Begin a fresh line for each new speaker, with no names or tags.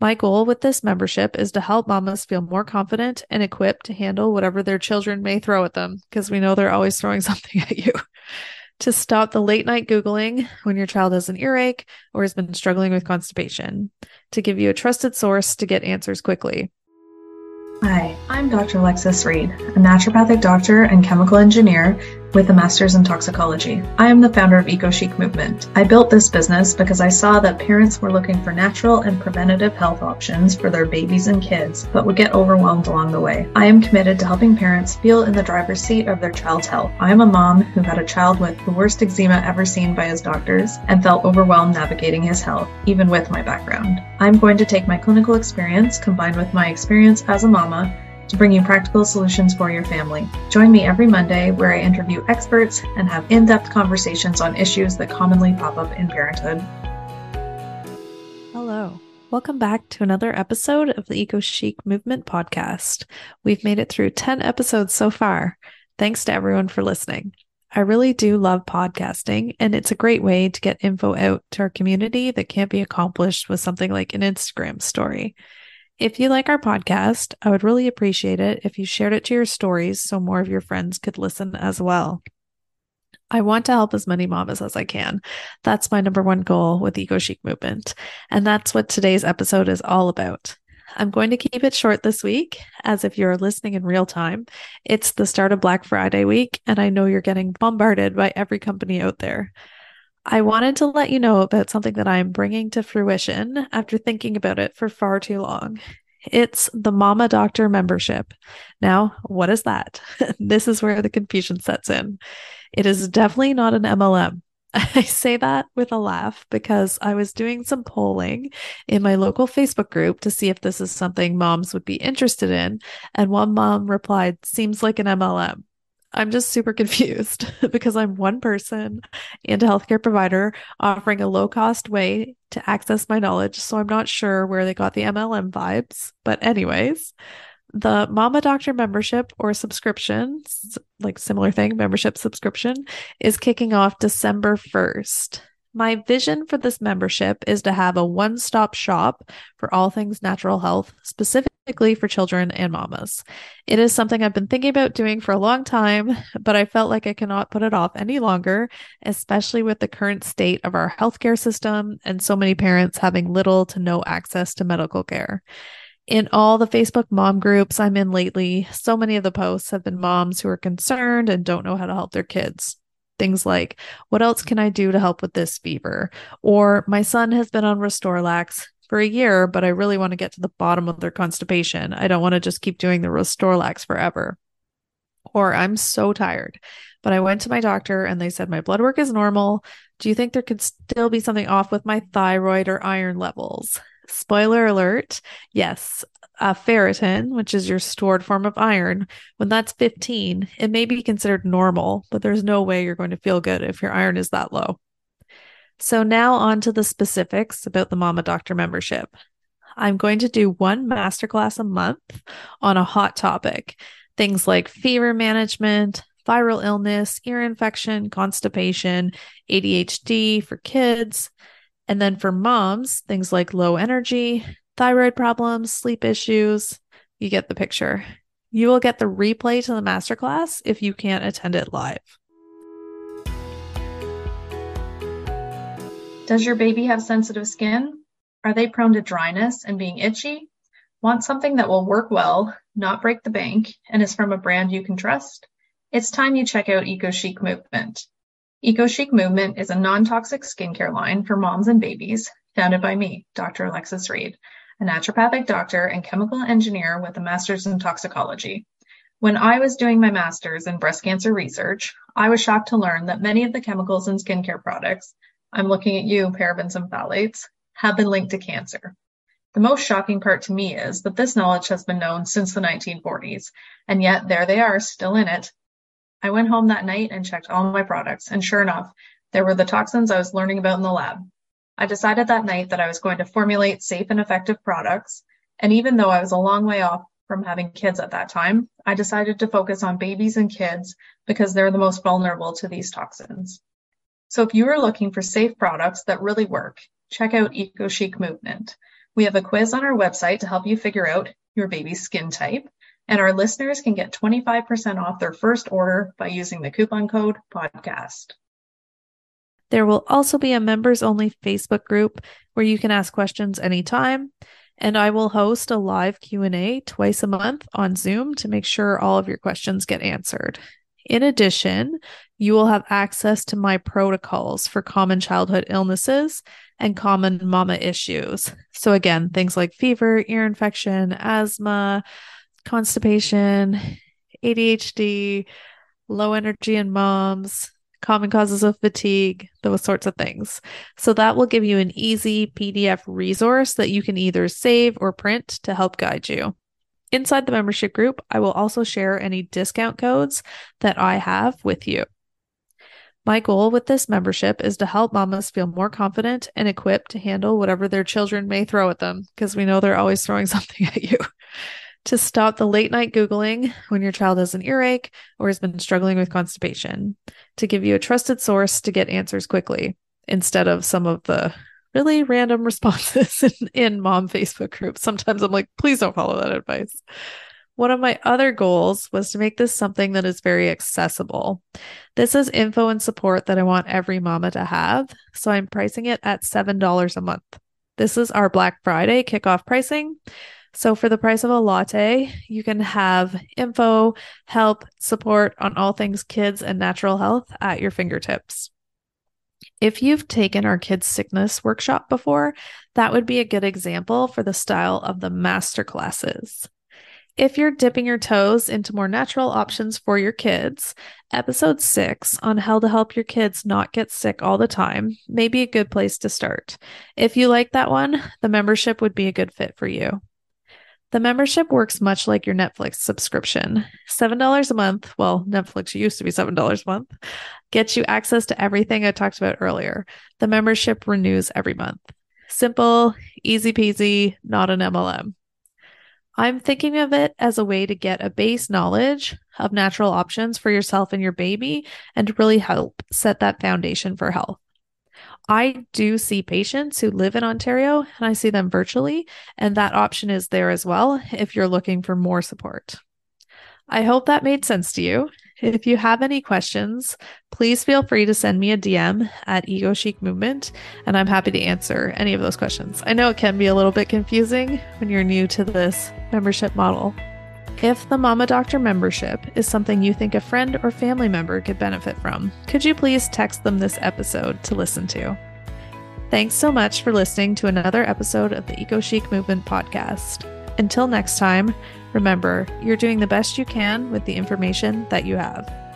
My goal with this membership is to help mamas feel more confident and equipped to handle whatever their children may throw at them, because we know they're always throwing something at you. to stop the late night Googling when your child has an earache or has been struggling with constipation, to give you a trusted source to get answers quickly.
Hi, I'm Dr. Alexis Reed, a naturopathic doctor and chemical engineer with a master's in toxicology. I am the founder of EcoChic Movement. I built this business because I saw that parents were looking for natural and preventative health options for their babies and kids, but would get overwhelmed along the way. I am committed to helping parents feel in the driver's seat of their child's health. I am a mom who had a child with the worst eczema ever seen by his doctors and felt overwhelmed navigating his health, even with my background. I'm going to take my clinical experience combined with my experience as a mama to bring you practical solutions for your family. Join me every Monday where I interview experts and have in depth conversations on issues that commonly pop up in parenthood.
Hello. Welcome back to another episode of the Eco Chic Movement podcast. We've made it through 10 episodes so far. Thanks to everyone for listening. I really do love podcasting, and it's a great way to get info out to our community that can't be accomplished with something like an Instagram story. If you like our podcast, I would really appreciate it if you shared it to your stories so more of your friends could listen as well. I want to help as many mamas as I can. That's my number one goal with Eco Chic Movement. And that's what today's episode is all about. I'm going to keep it short this week, as if you're listening in real time, it's the start of Black Friday week, and I know you're getting bombarded by every company out there. I wanted to let you know about something that I'm bringing to fruition after thinking about it for far too long. It's the Mama Doctor membership. Now, what is that? this is where the confusion sets in. It is definitely not an MLM. I say that with a laugh because I was doing some polling in my local Facebook group to see if this is something moms would be interested in. And one mom replied, Seems like an MLM. I'm just super confused because I'm one person and a healthcare provider offering a low cost way to access my knowledge. So I'm not sure where they got the MLM vibes. But, anyways, the Mama Doctor membership or subscription, like similar thing, membership subscription, is kicking off December 1st. My vision for this membership is to have a one stop shop for all things natural health, specifically for children and mamas. It is something I've been thinking about doing for a long time, but I felt like I cannot put it off any longer, especially with the current state of our healthcare system and so many parents having little to no access to medical care. In all the Facebook mom groups I'm in lately, so many of the posts have been moms who are concerned and don't know how to help their kids. Things like, what else can I do to help with this fever? Or my son has been on RestoraLAX for a year, but I really want to get to the bottom of their constipation. I don't want to just keep doing the RestoraLAX forever. Or I'm so tired, but I went to my doctor and they said my blood work is normal. Do you think there could still be something off with my thyroid or iron levels? Spoiler alert, yes, ferritin, which is your stored form of iron, when that's 15, it may be considered normal, but there's no way you're going to feel good if your iron is that low. So, now on to the specifics about the Mama Doctor membership. I'm going to do one masterclass a month on a hot topic things like fever management, viral illness, ear infection, constipation, ADHD for kids. And then for moms, things like low energy, thyroid problems, sleep issues. You get the picture. You will get the replay to the masterclass if you can't attend it live.
Does your baby have sensitive skin? Are they prone to dryness and being itchy? Want something that will work well, not break the bank, and is from a brand you can trust? It's time you check out EcoChic Movement. EcoChic Movement is a non-toxic skincare line for moms and babies, founded by me, Dr. Alexis Reed, a naturopathic doctor and chemical engineer with a master's in toxicology. When I was doing my master's in breast cancer research, I was shocked to learn that many of the chemicals in skincare products, I'm looking at you, parabens and phthalates, have been linked to cancer. The most shocking part to me is that this knowledge has been known since the 1940s, and yet there they are, still in it. I went home that night and checked all my products, and sure enough, there were the toxins I was learning about in the lab. I decided that night that I was going to formulate safe and effective products. And even though I was a long way off from having kids at that time, I decided to focus on babies and kids because they're the most vulnerable to these toxins. So if you are looking for safe products that really work, check out EcoChic Movement. We have a quiz on our website to help you figure out your baby's skin type, and our listeners can get 25% off their first order by using the coupon code podcast.
There will also be a members only Facebook group where you can ask questions anytime, and I will host a live Q&A twice a month on Zoom to make sure all of your questions get answered. In addition, you will have access to my protocols for common childhood illnesses and common mama issues. So, again, things like fever, ear infection, asthma, constipation, ADHD, low energy in moms, common causes of fatigue, those sorts of things. So, that will give you an easy PDF resource that you can either save or print to help guide you. Inside the membership group, I will also share any discount codes that I have with you. My goal with this membership is to help mamas feel more confident and equipped to handle whatever their children may throw at them, because we know they're always throwing something at you. to stop the late night Googling when your child has an earache or has been struggling with constipation, to give you a trusted source to get answers quickly instead of some of the really random responses in, in mom Facebook groups. Sometimes I'm like, please don't follow that advice. One of my other goals was to make this something that is very accessible. This is info and support that I want every mama to have, so I'm pricing it at $7 a month. This is our Black Friday kickoff pricing. So, for the price of a latte, you can have info, help, support on all things kids and natural health at your fingertips. If you've taken our kids' sickness workshop before, that would be a good example for the style of the master classes. If you're dipping your toes into more natural options for your kids, episode six on how to help your kids not get sick all the time may be a good place to start. If you like that one, the membership would be a good fit for you. The membership works much like your Netflix subscription. $7 a month, well, Netflix used to be $7 a month, gets you access to everything I talked about earlier. The membership renews every month. Simple, easy peasy, not an MLM. I'm thinking of it as a way to get a base knowledge of natural options for yourself and your baby and to really help set that foundation for health. I do see patients who live in Ontario and I see them virtually, and that option is there as well if you're looking for more support. I hope that made sense to you. If you have any questions, please feel free to send me a DM at Eco Chic Movement, and I'm happy to answer any of those questions. I know it can be a little bit confusing when you're new to this membership model. If the Mama Doctor membership is something you think a friend or family member could benefit from, could you please text them this episode to listen to? Thanks so much for listening to another episode of the Eco Chic Movement podcast. Until next time, Remember, you're doing the best you can with the information that you have.